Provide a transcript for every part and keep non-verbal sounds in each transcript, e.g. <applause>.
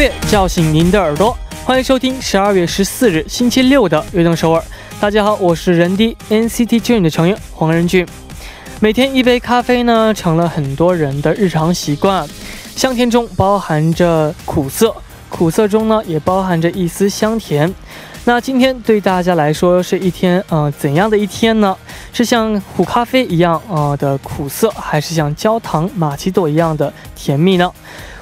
乐叫醒您的耳朵，欢迎收听十二月十四日星期六的《悦动首尔》。大家好，我是人 D NCT Dream 的成员黄仁俊。每天一杯咖啡呢，成了很多人的日常习惯。香甜中包含着苦涩，苦涩中呢也包含着一丝香甜。那今天对大家来说是一天呃怎样的一天呢？是像苦咖啡一样呃的苦涩，还是像焦糖玛奇朵一样的甜蜜呢？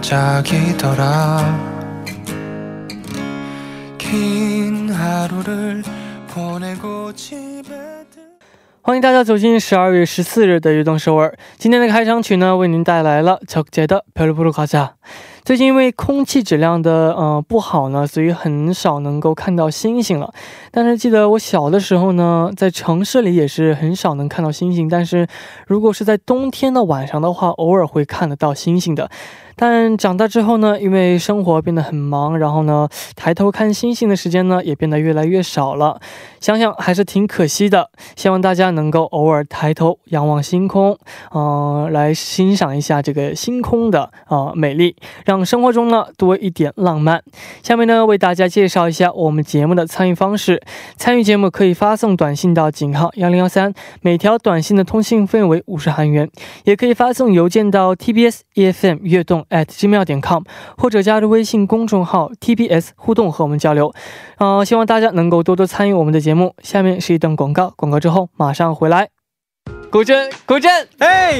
짝이더라 긴 하루를 보내고 집에 欢迎大家走进十二月十四日的悦动首尔。今天的开场曲呢，为您带来了乔杰的《별보러가자》。最近因为空气质量的呃不好呢，所以很少能够看到星星了。但是记得我小的时候呢，在城市里也是很少能看到星星。但是如果是在冬天的晚上的话，偶尔会看得到星星的。 但长大之后呢，因为生活变得很忙，然后呢，抬头看星星的时间呢也变得越来越少了。想想还是挺可惜的。希望大家能够偶尔抬头仰望星空，嗯，来欣赏一下这个星空的啊美丽，让生活中呢多一点浪漫。下面呢，为大家介绍一下我们节目的参与方式。参与节目可以发送短信到井号幺零幺三，每条短信的通信费为五十韩元，也可以发送邮件到 tbs efm 悦动。At 金庙点 com，或者加入微信公众号 TBS 互动和我们交流。呃，希望大家能够多多参与我们的节目。下面是一段广告，广告之后马上回来。古筝，古筝，哎。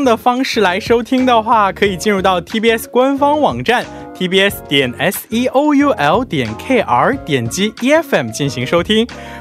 的方式来收听的话，可以进入到 TBS 官方网站 tbs 点 s e o u l 点 k r，点击 e f m 进行收听。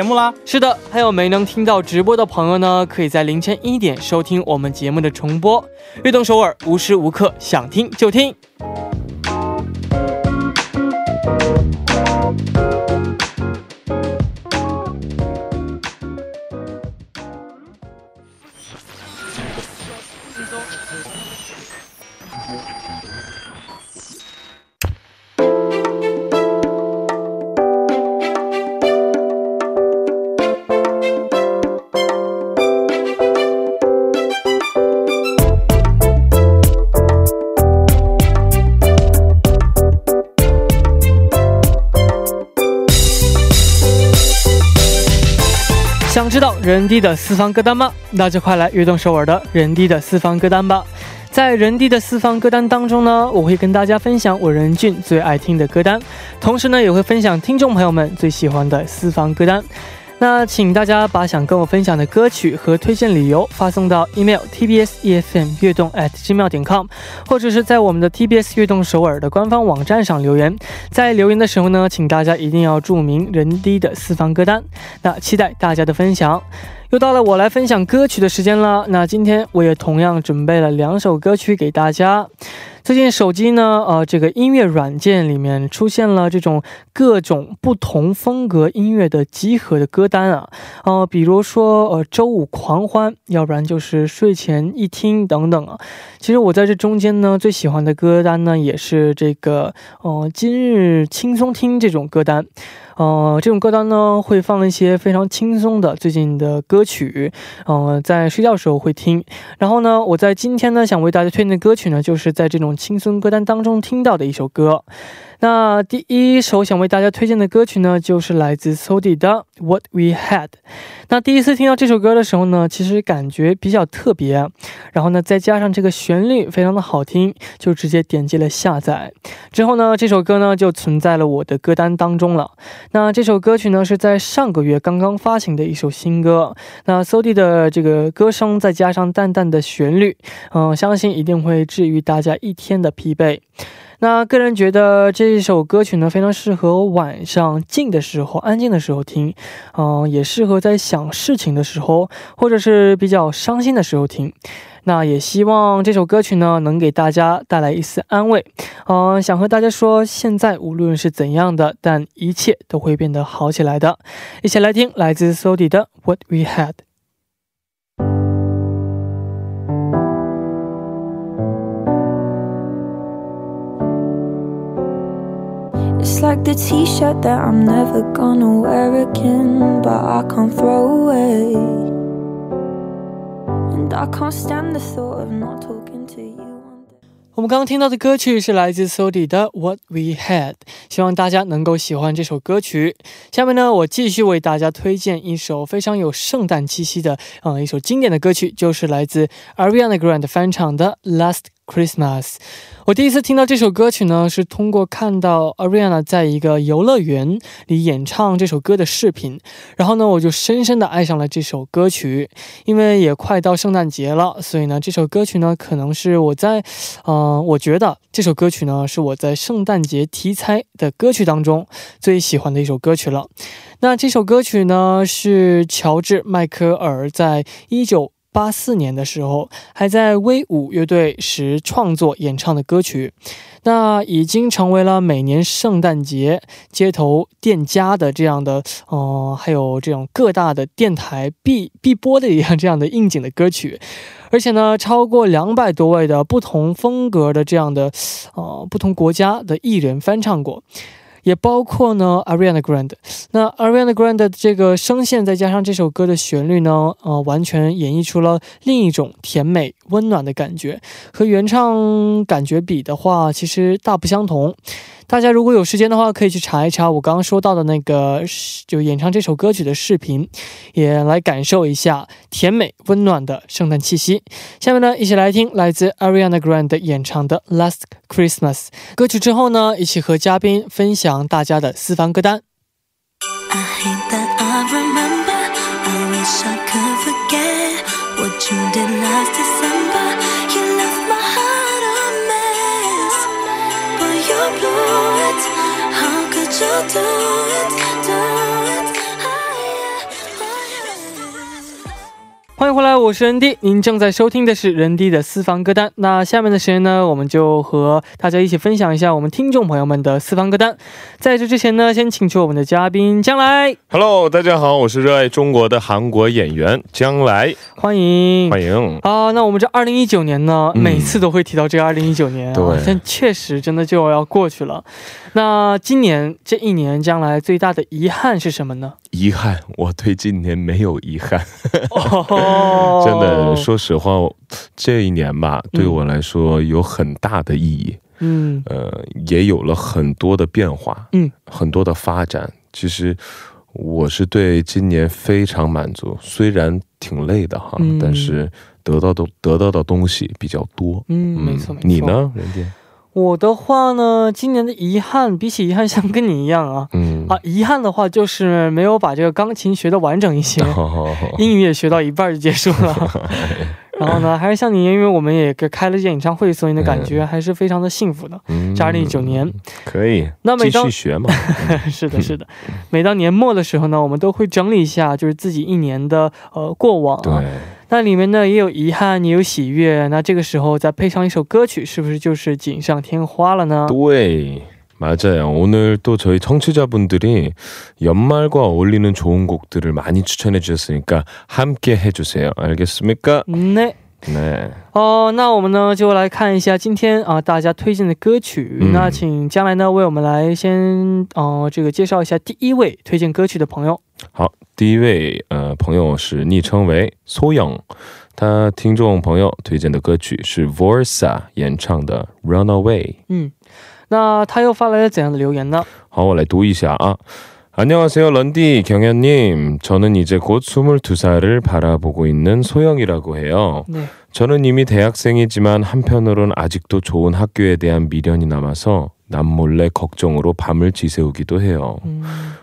节目啦，是的，还有没能听到直播的朋友呢？可以在凌晨一点收听我们节目的重播。悦动首尔，无时无刻想听就听。人地的私房歌单吗？那就快来悦动首尔的人地的私房歌单吧。在人地的私房歌单当中呢，我会跟大家分享我任俊最爱听的歌单，同时呢，也会分享听众朋友们最喜欢的私房歌单。那请大家把想跟我分享的歌曲和推荐理由发送到 email tbs efm 悦动 at 金妙点 com，或者是在我们的 tbs 悦动首尔的官方网站上留言。在留言的时候呢，请大家一定要注明人低的私房歌单。那期待大家的分享。又到了我来分享歌曲的时间了。那今天我也同样准备了两首歌曲给大家。最近手机呢，呃，这个音乐软件里面出现了这种各种不同风格音乐的集合的歌单啊，呃，比如说呃周五狂欢，要不然就是睡前一听等等啊。其实我在这中间呢，最喜欢的歌单呢，也是这个呃今日轻松听这种歌单。呃，这种歌单呢，会放一些非常轻松的最近的歌曲，呃，在睡觉时候会听。然后呢，我在今天呢，想为大家推荐的歌曲呢，就是在这种轻松歌单当中听到的一首歌。那第一首想为大家推荐的歌曲呢，就是来自 Sody 的《What We Had》。那第一次听到这首歌的时候呢，其实感觉比较特别。然后呢，再加上这个旋律非常的好听，就直接点击了下载。之后呢，这首歌呢就存在了我的歌单当中了。那这首歌曲呢是在上个月刚刚发行的一首新歌。那 Sody 的这个歌声再加上淡淡的旋律，嗯，相信一定会治愈大家一天的疲惫。那个人觉得这一首歌曲呢，非常适合晚上静的时候、安静的时候听，嗯，也适合在想事情的时候，或者是比较伤心的时候听。那也希望这首歌曲呢，能给大家带来一丝安慰。嗯，想和大家说，现在无论是怎样的，但一切都会变得好起来的。一起来听来自 Sody 的《What We Had》。It's like the t-shirt that I'm never gonna wear again But I can't throw away And I can't stand the thought of not talking to you 我们刚刚听到的歌曲是来自 Sody 的《What We Had》，希望大家能够喜欢这首歌曲。下面呢，我继续为大家推荐一首非常有圣诞气息的，嗯，一首经典的歌曲，就是来自 Ariana Grande 翻唱的《Last》。 Christmas，我第一次听到这首歌曲呢，是通过看到 Ariana 在一个游乐园里演唱这首歌的视频，然后呢，我就深深的爱上了这首歌曲。因为也快到圣诞节了，所以呢，这首歌曲呢，可能是我在，嗯，我觉得这首歌曲呢，是我在圣诞节题材的歌曲当中最喜欢的一首歌曲了。那这首歌曲呢，是乔治·迈克尔在一九。八四年的时候，还在威武乐队时创作演唱的歌曲，那已经成为了每年圣诞节街头店家的这样的，呃，还有这种各大的电台必必播的一样这样的应景的歌曲，而且呢，超过两百多位的不同风格的这样的，呃，不同国家的艺人翻唱过。也包括呢，Ariana Grande。那 Ariana Grande 这个声线，再加上这首歌的旋律呢，呃，完全演绎出了另一种甜美温暖的感觉。和原唱感觉比的话，其实大不相同。大家如果有时间的话，可以去查一查我刚刚说到的那个，就演唱这首歌曲的视频，也来感受一下甜美温暖的圣诞气息。下面呢，一起来听来自 Ariana Grande 演唱的《Last Christmas》歌曲之后呢，一起和嘉宾分享大家的私房歌单。欢迎回来，我是人 D，，您正在收听的是人 D 的私房歌单。那下面的时间呢，我们就和大家一起分享一下我们听众朋友们的私房歌单。在这之前呢，先请出我们的嘉宾将来。Hello，大家好，我是热爱中国的韩国演员将来，欢迎欢迎啊！那我们这二零一九年呢，每次都会提到这个二零一九年，对，但确实真的就要过去了。那今年这一年，将来最大的遗憾是什么呢？遗憾，我对今年没有遗憾。真的，说实话，这一年吧，对我来说有很大的意义。嗯，呃，也有了很多的变化，嗯，很多的发展。其实我是对今年非常满足，虽然挺累的哈，但是得到的得到的东西比较多。嗯，没错，没错。你呢，任杰？我的话呢，今年的遗憾，比起遗憾，像跟你一样啊，嗯啊，遗憾的话就是没有把这个钢琴学的完整一些，英语也学到一半就结束了。<laughs> 然后呢，还是像你，因为我们也开了演唱会，所以呢，感觉还是非常的幸福的。嗯，二零一九年可以，那继续学嘛。<laughs> 是的，是的。每到年末的时候呢，我们都会整理一下，就是自己一年的呃过往。对。 那里面呢也有遗憾，也有喜悦。那这个时候再配上一首歌曲，是不是就是锦上添花了呢？对。맞아요오늘또저희청취자분들이연말과어울리는좋은곡들을많이추천해주셨으니까함께해주세요알겠습니까 네 네。 哦，那我们呢就来看一下今天啊大家推荐的歌曲。那请将来呢为我们来先哦这个介绍一下第一位推荐歌曲的朋友。好，第一位呃朋友是昵称为苏勇，他听众朋友推荐的歌曲是 Vorsa 演唱的 Runaway。嗯。那他又发来了怎样的留言呢？好，我来读一下啊。 안녕하세요 런디 경현님 저는 이제 곧 22살을 바라보고 있는 소영이라고 해요 네 저는 이미 대학생이지만 한편으로는아직도 좋은 학교에 대한 미련이 남아서 남몰래 걱정으로 밤을 지새우기도 해요 음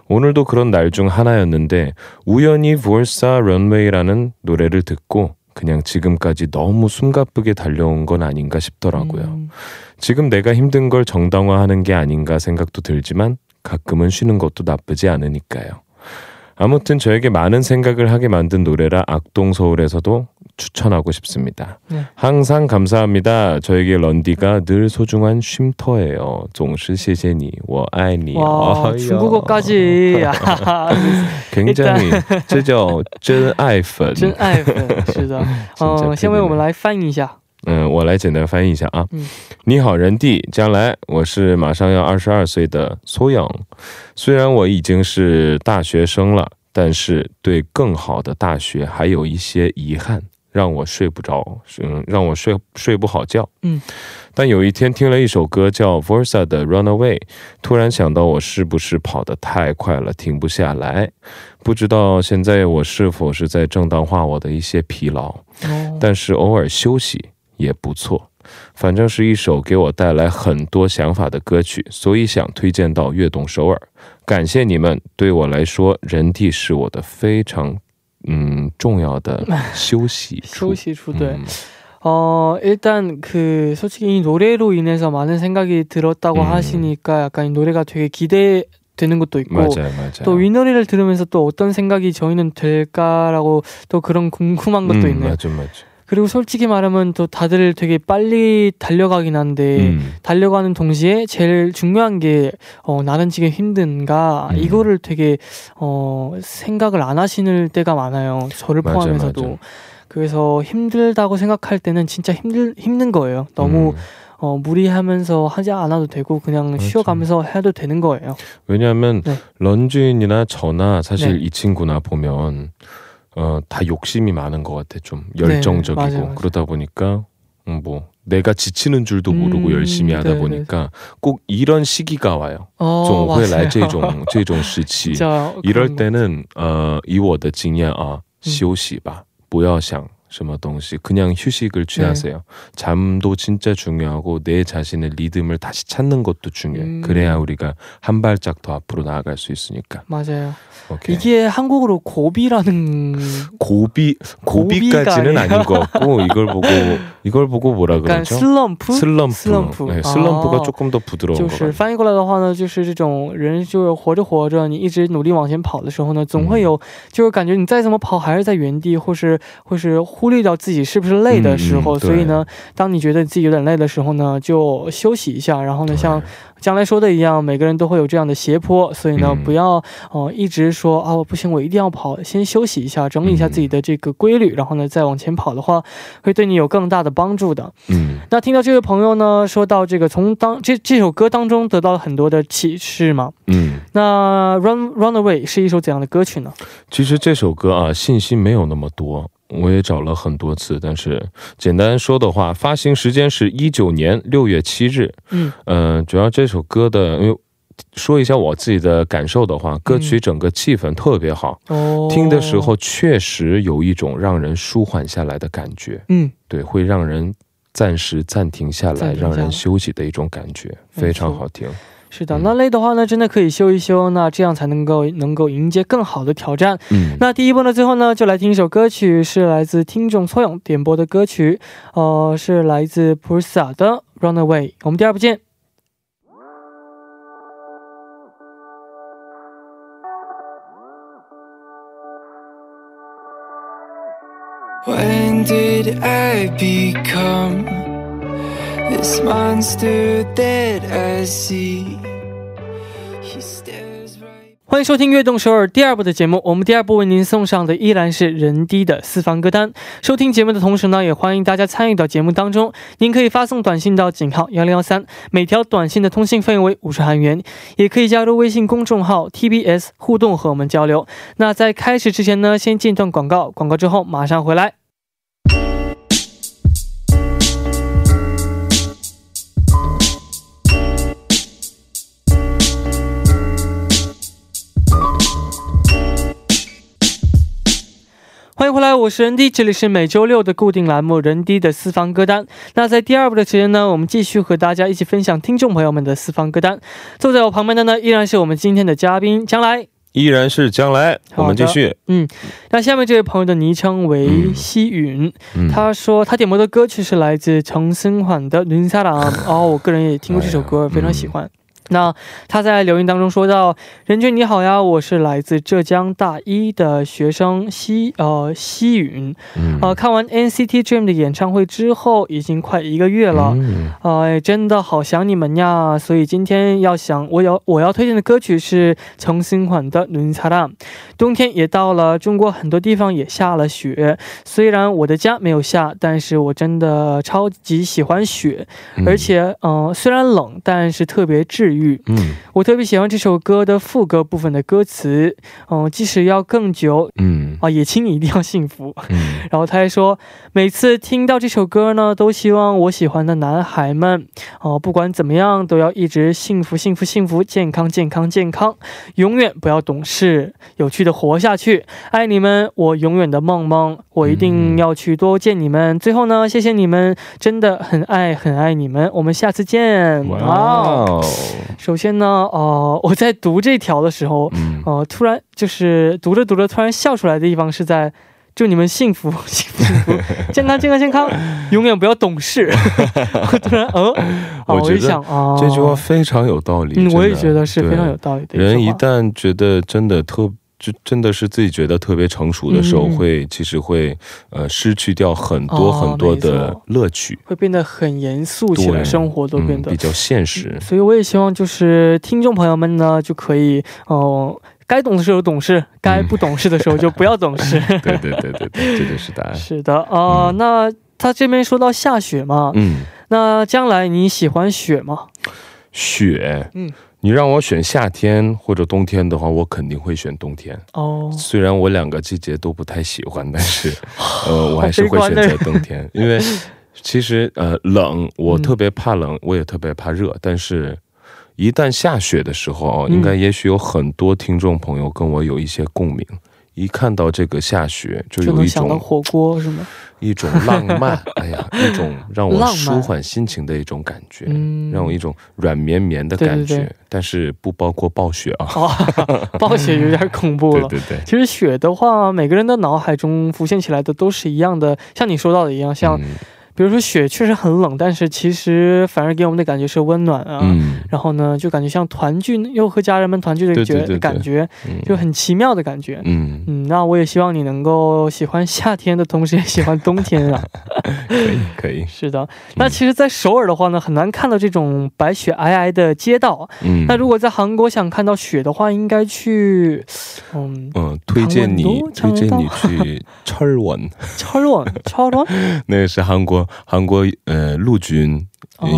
오늘도 그런 날 중 하나였는데 우연히볼사런웨이라는 노래를 듣고 그냥 지금까지 너무 숨가쁘게 달려온 건 아닌가 싶더라고요. 음. 지금 내가 힘든 걸 정당화하는 게 아닌가 생각도 들지만 가끔은 쉬는 것도 나쁘지 않으니까요. 아무튼 저에게 많은 생각을 하게 만든 노래라 악동서울에서도 추천하고 싶습니다. 네. 항상 감사합니다. 저에게 런디가 늘 소중한 쉼터예요. 总是谢谢你,我爱你. 와, 중국어까지. <laughs> 굉장히 这叫真爱粉.真爱粉,是的.呃，先为我们来翻译一下。 <laughs> 嗯，我来简单翻译一下啊。嗯，你好，人弟，将来我是马上要二十二岁的苏阳。虽然我已经是大学生了，但是对更好的大学还有一些遗憾，让我睡不着，嗯，让我睡睡不好觉。嗯，但有一天听了一首歌叫 Versa 的 Runaway，突然想到我是不是跑得太快了，停不下来？不知道现在我是否是在正当化我的一些疲劳？哦，但是偶尔休息。也不错，反正是一首给我带来很多想法的歌曲，所以想推荐到悦动首尔。感谢你们，对我来说，人地是我的非常嗯重要的休息休息处。对，어일단그솔직히이노래로인해서많은생각이들었다고하시니까약간이노래가되게기대되는것도있고또이노래를들으면서또어떤생각이저희는될까라고또그런궁금한것도있네요맞아맞아 그리고 솔직히 말하면 또 다들 되게 빨리 달려가긴 한데 음. 달려가는 동시에 제일 중요한 게 어, 나는 지금 힘든가 음. 이거를 되게 어, 생각을 안 하시는 때가 많아요. 저를 포함해서도. 맞아, 맞아. 그래서 힘들다고 생각할 때는 진짜 힘들 힘든 거예요. 너무 음. 어, 무리하면서 하지 않아도 되고 그냥 그렇죠. 쉬어가면서 해도 되는 거예요. 왜냐하면 네. 런쥔이나 저나 사실 네. 이 친구나 보면 어, 다 욕심이 많은 것 같아. 좀 네, 열정적이고 네, 맞아요, 맞아요. 그러다 보니까 음, 뭐 내가 지치는 줄도 모르고 음, 열심히 하다 네, 보니까 네. 꼭 이런 시기가 와요. 어, 总会来这种这种时期. 이럴 <laughs> 때는 어, 以我的经验啊，休息吧，不要想 什么东西，그냥 휴식을 취하세요. 네. 잠도 진짜 중요하고 내 자신의 리듬을 다시 찾는 것도 중요해. 음. 그래야 우리가 한 발짝 더 앞으로 나아갈 수 있으니까. 맞아요. 오케이. 이게 한국어로 고비라는 고비 고비까지는 아닌 것 같고 이걸 보고 <laughs> 이걸 보고 뭐라 그러죠? 슬럼프 슬럼프 슬럼프 네, 슬럼프가 아, 조금 더 부드러운 것 같아요. 翻译过来的话呢，就是这种人就活着活着，你一直努力往前跑的时候呢，总会有，就是感觉你再怎么跑还是在原地，或是或是忽略掉自己是不是累的时候呢，就休息一下。然后呢，像 将来说的一样，每个人都会有这样的斜坡，所以呢，不要哦一直说啊，不行，我一定要跑，先休息一下，整理一下自己的这个规律，然后呢再往前跑的话，会对你有更大的帮助的。嗯，那听到这位朋友呢说到这个从当这这首歌当中得到了很多的启示嘛，嗯，那 Run Runaway 是一首怎样的歌曲呢？其实这首歌啊，信息没有那么多。我也找了很多次，但是简单说的话，发行时间是一九年六月七日。嗯，呃，主要这首歌的，因为说一下我自己的感受的话，歌曲整个气氛特别好，听的时候确实有一种让人舒缓下来的感觉。嗯，对，会让人暂时暂停下来，让人休息的一种感觉，非常好听。是的，那累的话呢，真的可以休一休，那这样才能够能够迎接更好的挑战。嗯，那第一波呢，最后呢，就来听一首歌曲，是来自听众崔勇点播的歌曲，呃，是来自 Pursa 的 Runaway。我们第二部见。When did I become this monster that I see? 欢迎收听《悦动首尔》第二部的节目。我们第二部为您送上的依然是人低的私房歌单。收听节目的同时呢，也欢迎大家参与到节目当中。您可以发送短信到井号幺零幺三，每条短信的通信费用为五十韩元。也可以加入微信公众号 TBS 互动和我们交流。那在开始之前呢，先进段广告，广告之后马上回来。欢迎回来，我是人 D，这里是每周六的固定栏目人 D 的私房歌单。那在第二部的时间呢，我们继续和大家一起分享听众朋友们的私房歌单。坐在我旁边的呢，依然是我们今天的嘉宾将来，依然是将来。我们继续，嗯，那下面这位朋友的昵称为西允，他说他点播的歌曲是来自程森缓的《눈사 람》，哦，我个人也听过这首歌，非常喜欢。 那他在留言当中说到：“任俊你好呀，我是来自浙江大一的学生西呃西允，呃看完 NCT Dream 的演唱会之后，已经快一个月了，呃真的好想你们呀，所以今天要想我要我要推荐的歌曲是重新款的《눈사 람》。冬天也到了，中国很多地方也下了雪，虽然我的家没有下，但是我真的超级喜欢雪，而且嗯虽然冷，但是特别治愈。” ”嗯，我特别喜欢这首歌的副歌部分的歌词，嗯，即使要更久，嗯啊，也请你一定要幸福。嗯，<laughs> 然后他还说，每次听到这首歌呢，都希望我喜欢的男孩们，哦，不管怎么样，都要一直幸福幸福幸福，健康健康健康，永远不要懂事，有趣的活下去。爱你们，我永远的梦梦，我一定要去多见你们。最后呢，谢谢你们，真的很爱很爱你们，我们下次见。哇哦。首先呢，呃，我在读这条的时候，呃，突然就是读着读着，突然笑出来的地方是在祝你们幸福 <laughs> 幸福，健康健康健康，<laughs> 永远不要懂事。<laughs> 突然，呃，我一想，啊这句话非常有道理。嗯，我也觉得是非常有道理的。人一旦觉得真的特。就真的是自己觉得特别成熟的时候，会其实会呃失去掉很多很多的乐趣，会变得很严肃起来，生活都变得比较现实。所以我也希望就是听众朋友们呢，就可以哦，该懂的时候懂事，该不懂事的时候就不要懂事。<laughs> 对对对对对，这就是答案。<laughs> 是的啊，那他这边说到下雪嘛，嗯，那将来你喜欢雪吗？雪，嗯。你让我选夏天或者冬天的话，我肯定会选冬天。哦，虽然我两个季节都不太喜欢，但是，<laughs> 呃，我还是会选择冬天，因为 <laughs> 其实呃冷，我特别怕冷，我也特别怕热。但是，一旦下雪的时候，应该也许有很多听众朋友跟我有一些共鸣。一看到这个下雪，就有一种火锅是吗？一种浪漫，<laughs> 哎呀，一种让我舒缓心情的一种感觉，让我一种软绵绵的感觉。但是不包括暴雪啊，<laughs> 暴雪有点恐怖了。<laughs> 对对对，其实雪的话，每个人的脑海中浮现起来的都是一样的，像你说到的一样，像。比如说雪确实很冷，但是其实反而给我们的感觉是温暖啊。嗯。然后呢，就感觉像团聚，又和家人们团聚的觉感觉，就很奇妙的感觉。嗯嗯。那我也希望你能够喜欢夏天的同时也喜欢冬天啊。<laughs> 可以可以。是的。那其实，在首尔的话呢，很难看到这种白雪皑皑的街道。嗯。那如果在韩国想看到雪的话，应该去嗯嗯，推荐你推荐你去<laughs> <laughs> 철원 철원 철원那个是韩国。 韩国呃陆军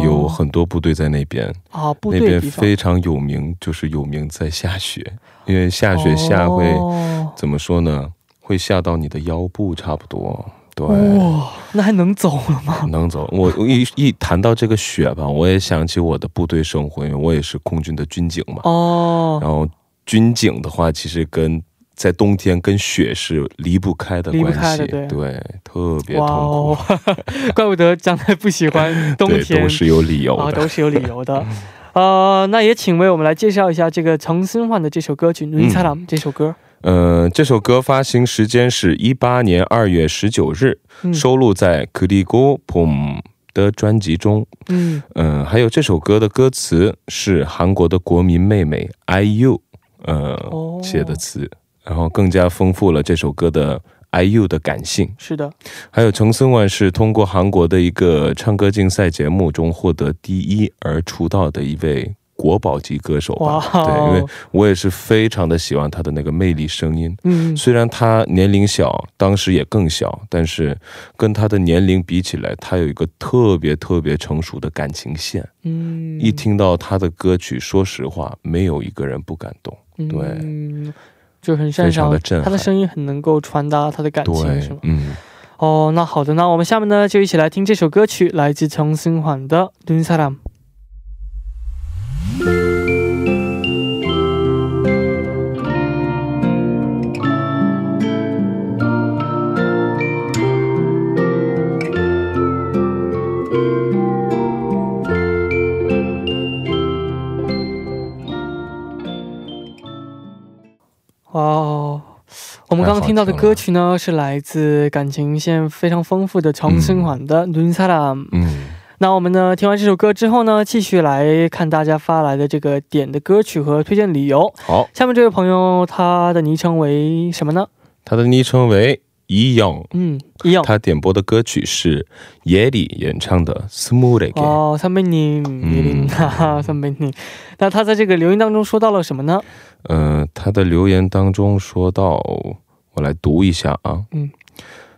有很多部队在那边啊，那边非常有名，就是有名在下雪，因为下雪下会怎么说呢？会下到你的腰部差不多。对，哇，那还能走了吗？能走。我一一谈到这个雪吧，我也想起我的部队生活，因为我也是空军的军警嘛。哦，然后军警的话，其实跟在冬天跟雪是离不开的关系对。特别痛苦。<laughs> 怪不得张开不喜欢冬天。都是有理由的。都是有理由的。呃那也请为我们来介绍一下这个成孙焕的这首歌曲 ntundra 这首歌。呃这首歌发行时间是一八年二月十九日收录在 khuligo Pum 的专辑中。嗯。还有这首歌的歌词是韩国的国民妹妹 iu 呃写的词。然后更加丰富了这首歌的 IU 的感性。是的，还有程森万是通过韩国的一个唱歌竞赛节目中获得第一而出道的一位。国宝级歌手吧，对，因为我也是非常的喜欢他的那个魅力声音。嗯，虽然他年龄小，当时也更小，但是跟他的年龄比起来，他有一个特别特别成熟的感情线。嗯，一听到他的歌曲，说实话，没有一个人不感动。对，就很擅长的震他的声音很能够传达他的感情，是吗？嗯。哦，那好的，那我们下面呢，就一起来听这首歌曲，来自程新焕的《눈사 람》。 我们刚刚听到的歌曲呢，是来自感情线非常丰富的长生缓的《눈사람》。嗯，那我们呢，听完这首歌之后呢，继续来看大家发来的这个点的歌曲和推荐理由。好，下面这位朋友他的昵称为什么呢？他的昵称为。一样，嗯，一样。他点播的歌曲是耶里演唱的《s m o o t h 哦，선배님耶里，哈哈，선배 님。 那他在这个留言当中说到了什么呢？ 呃，他的留言当中说到，我来读一下啊。嗯。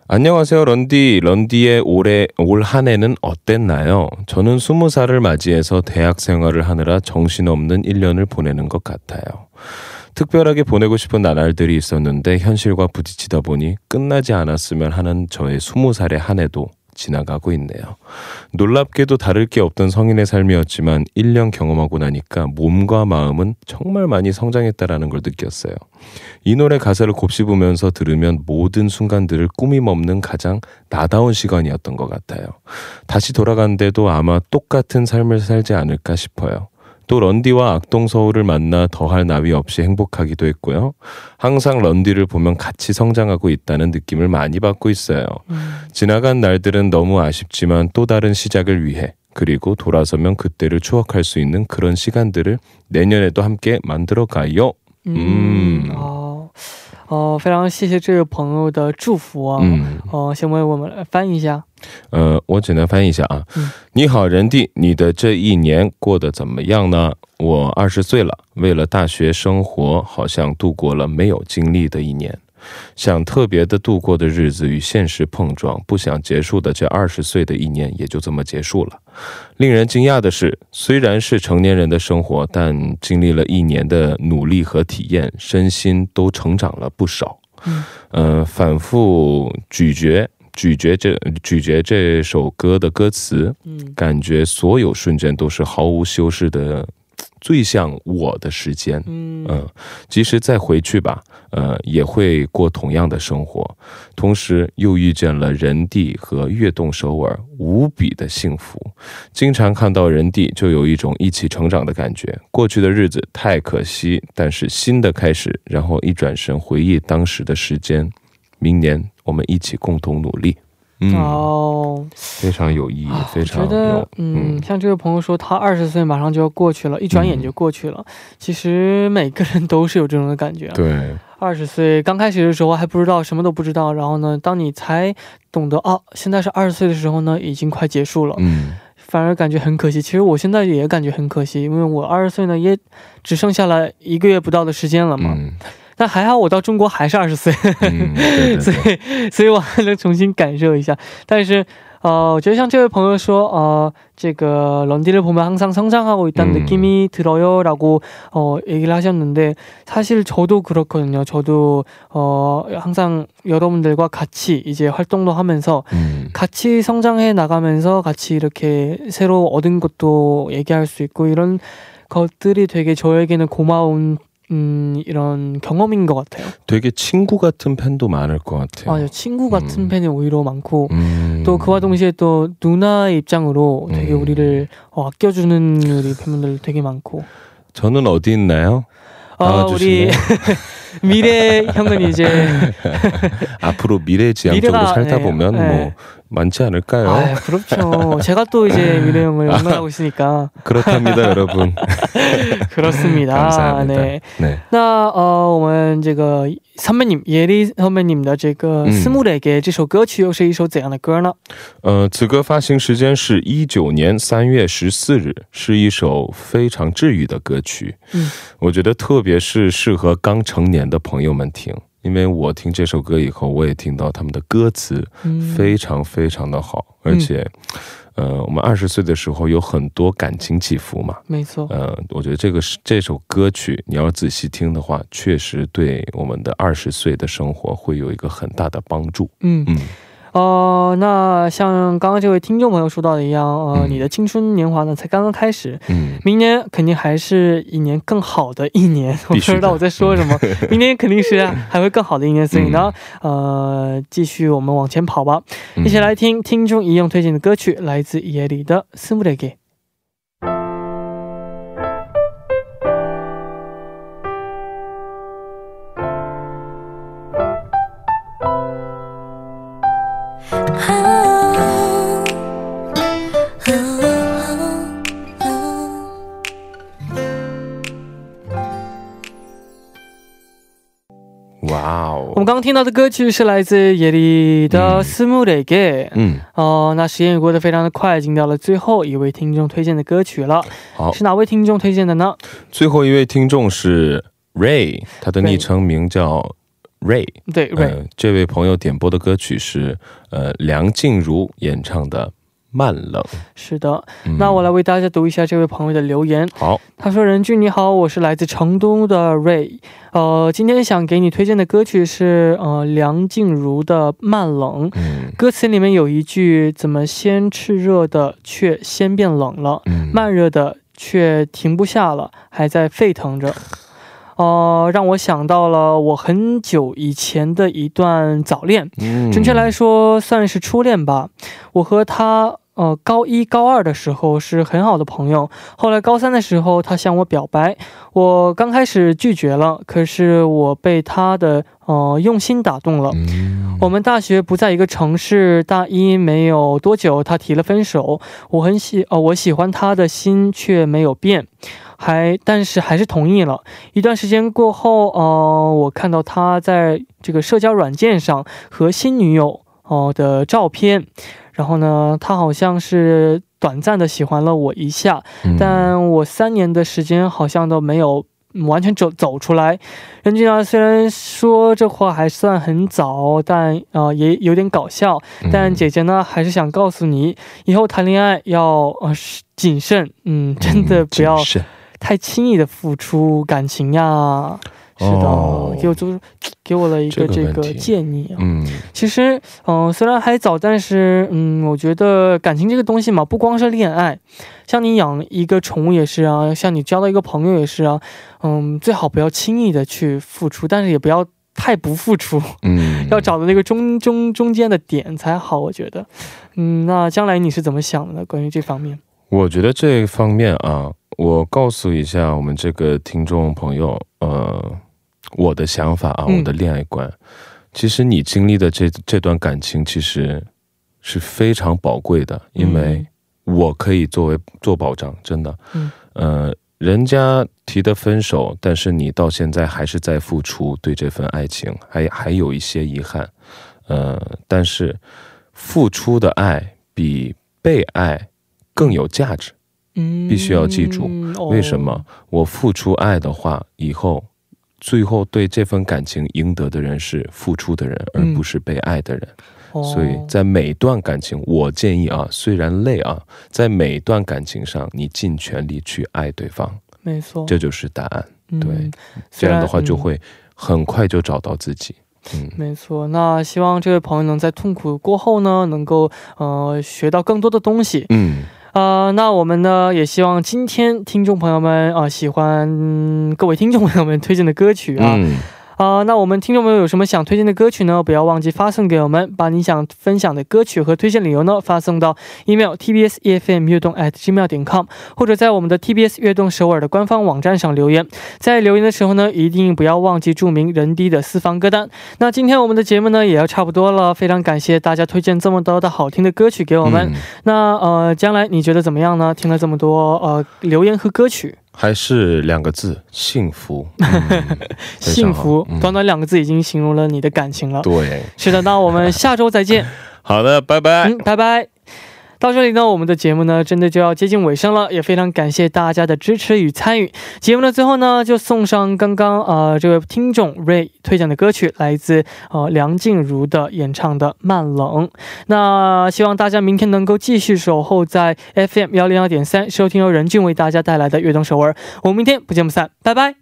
안녕하세요런디런디의올해올한해는어땠나요저는20살을맞이해서대학생활을하느라정신없는1년을보내는것같아요 특별하게 보내고 싶은 나날들이 있었는데 현실과 부딪히다 보니 끝나지 않았으면 하는 저의 스무 살의 한 해도 지나가고 있네요. 놀랍게도 다를 게 없던 성인의 삶이었지만 1년 경험하고 나니까 몸과 마음은 정말 많이 성장했다라는 걸 느꼈어요. 이 노래 가사를 곱씹으면서 들으면 모든 순간들을 꾸밈 없는 가장 나다운 시간이었던 것 같아요. 다시 돌아간데도 아마 똑같은 삶을 살지 않을까 싶어요. 또 런디와 악동 서울을 만나 더할 나위 없이 행복하기도 했고요. 항상 런디를 보면 같이 성장하고 있다는 느낌을 많이 받고 있어요. 음. 지나간 날들은 너무 아쉽지만 또 다른 시작을 위해 그리고 돌아서면 그때를 추억할 수 있는 그런 시간들을 내년에도 함께 만들어 가요. 음. 음. 아, 哦，非常谢谢这位朋友的祝福啊！嗯，哦，先为我们来翻译一下。呃，我只能翻译一下啊。你好，人弟，你的这一年过得怎么样呢？我二十岁了，为了大学生活，好像度过了没有经历的一年。想特别的度过的日子与现实碰撞，不想结束的这二十岁的一年也就这么结束了。令人惊讶的是，虽然是成年人的生活，但经历了一年的努力和体验，身心都成长了不少。嗯，反复咀嚼。咀嚼这咀嚼这首歌的歌词，嗯，感觉所有瞬间都是毫无修饰的，最像我的时间，嗯嗯，即使再回去吧，呃，也会过同样的生活。同时又遇见了人地和悦动首尔，无比的幸福。经常看到人地，就有一种一起成长的感觉。过去的日子太可惜，但是新的开始。然后一转身回忆当时的时间，明年。我们一起共同努力。哦，非常有意义，非常。觉得，嗯，像这位朋友说，他二十岁马上就要过去了，一转眼就过去了。其实每个人都是有这种的感觉。对，二十岁刚开始的时候还不知道，什么都不知道。然后呢，当你才懂得哦，现在是二十岁的时候呢，已经快结束了。嗯，反而感觉很可惜。其实我现在也感觉很可惜，因为我二十岁呢，也只剩下了一个月不到的时间了嘛。但还好，我到中国还是二十岁，所<laughs> 以所以我还能重新感受一下。但是，呃，我觉得像这位朋友说，呃，这个런디를보면항상성장하고있다는느낌이들어요라고어얘기를하셨는데사실저도그렇거든요저도어항상여러분들과같이이제활동도하면서같이성장해나가면서같이이렇게새로얻은것도얘기할수있고이런것들이되게저에게는고마운 음, 이런 경험인 것 같아요. 되게 친구 같은 팬도 많을 것 같아요. 맞아요. 친구 같은 음. 팬이 오히려 많고, 음. 음. 또 그와 동시에 또 누나의 입장으로 되게 음. 우리를 어, 아껴주는 우리 팬분들 되게 많고. 저는 어디 있나요? 아, 우리 <laughs> 미래 형은 이제 <laughs> 앞으로 미래 지향적으로 살다 네, 보면 네. 뭐 많지 않을까요? 아, 그렇죠. 제가 또 이제 <laughs> 미래 형을 응원하고 있으니까 그렇답니다, 여러분. <laughs> 그렇습니다. 감사합니다. 네. 네. 那呃，我们这个 선배님 예리 선배님 的这个《斯穆雷给》这首歌曲又是一首怎样的歌呢？ 呃，此歌发行时间是一九年三月十四日，是一首非常治愈的歌曲。嗯，我觉得特别是适合刚成年的朋友们听。 因为我听这首歌以后，我也听到他们的歌词非常非常的好，而且，呃，我们二十岁的时候有很多感情起伏嘛，没错，呃，我觉得这个是这首歌曲，你要仔细听的话，确实对我们的二十岁的生活会有一个很大的帮助。嗯。嗯。哦，那像刚刚这位听众朋友说到的一样，呃，你的青春年华呢才刚刚开始，嗯，明年肯定还是一年更好的一年。<laughs> 我不知道我在说什么，<laughs> 明年肯定是还会更好的一年，所以呢，<laughs> 呃，继续我们往前跑吧，一起来听听众一样推荐的歌曲，来自野里的《斯穆雷给》。们刚刚听到的歌曲是来自野里的《斯穆雷给》。嗯，哦，那时间也过得非常的快，进到了最后一位听众推荐的歌曲了。好，是哪位听众推荐的呢？最后一位听众是 Ray，他的昵称名叫 Ray。对，Ray，这位朋友点播的歌曲是呃梁静茹演唱的。慢冷是的，那我来为大家读一下这位朋友的留言。好，他说：“任俊你好，我是来自成都的 Ray，呃，今天想给你推荐的歌曲是呃梁静茹的《慢冷》。嗯，歌词里面有一句：怎么先炽热的却先变冷了？慢热的却停不下了，还在沸腾着。哦，<laughs> 让我想到了我很久以前的一段早恋，准确来说算是初恋吧。我和他。”呃，高一高二的时候是很好的朋友，后来高三的时候他向我表白，我刚开始拒绝了，可是我被他的呃用心打动了。我们大学不在一个城市，大一没有多久他提了分手，我很喜呃我喜欢他的心却没有变，还但是还是同意了。一段时间过后，呃，我看到他在这个社交软件上和新女友哦的照片。然后呢，他好像是短暂的喜欢了我一下，但我三年的时间好像都没有完全走走出来。任俊啊，虽然说这话还算很早，但啊也有点搞笑。但姐姐呢，还是想告诉你，以后谈恋爱要呃谨慎，嗯，真的不要太轻易的付出感情呀。是的，就是给我了一个这个建议啊。嗯，其实，嗯，虽然还早，但是，嗯，我觉得感情这个东西嘛，不光是恋爱，像你养一个宠物也是啊，像你交到一个朋友也是啊。嗯，最好不要轻易的去付出，但是也不要太不付出。嗯，<laughs> 要找到那个中中中间的点才好，我觉得。嗯，那将来你是怎么想的呢？关于这方面？我觉得这方面啊，我告诉一下我们这个听众朋友，呃。我的想法啊，我的恋爱观，其实你经历的这这段感情，其实是非常宝贵的，因为我可以作为做保障，真的，嗯，呃，人家提的分手，但是你到现在还是在付出，对这份爱情还还有一些遗憾，呃，但是付出的爱比被爱更有价值，嗯，必须要记住，为什么？我付出爱的话，以后。最后，对这份感情赢得的人是付出的人，而不是被爱的人。所以在每段感情，我建议啊，虽然累啊，在每段感情上，你尽全力去爱对方。没错，这就是答案。对，这样的话就会很快就找到自己。嗯，没错。那希望这位朋友能在痛苦过后呢，能够呃学到更多的东西。嗯。呃，那我们呢也希望今天听众朋友们啊喜欢各位听众朋友们推荐的歌曲啊，啊，那我们听众朋友有什么想推荐的歌曲呢？不要忘记发送给我们，把你想分享的歌曲和推荐理由呢发送到 email tbs efm 悦动 at gmail 点 com，或者在我们的 TBS 悦动首尔的官方网站上留言。在留言的时候呢，一定不要忘记注明人低的私房歌单。那今天我们的节目呢也要差不多了，非常感谢大家推荐这么多的好听的歌曲给我们。那呃，将来你觉得怎么样呢？听了这么多呃留言和歌曲。还是两个字，幸福。<laughs> 幸福，短短两个字已经形容了你的感情了。对，是的，那我们下周再见。<laughs> 好的，拜拜。嗯，拜拜。到这里呢，我们的节目呢，真的就要接近尾声了，也非常感谢大家的支持与参与。节目的最后呢，就送上刚刚呃这位听众 Ray 推荐的歌曲，来自呃梁静茹的演唱的《慢冷》。那希望大家明天能够继续守候在 FM 幺零幺点三，收听由任俊为大家带来的悦动首尔。我们明天不见不散，拜拜。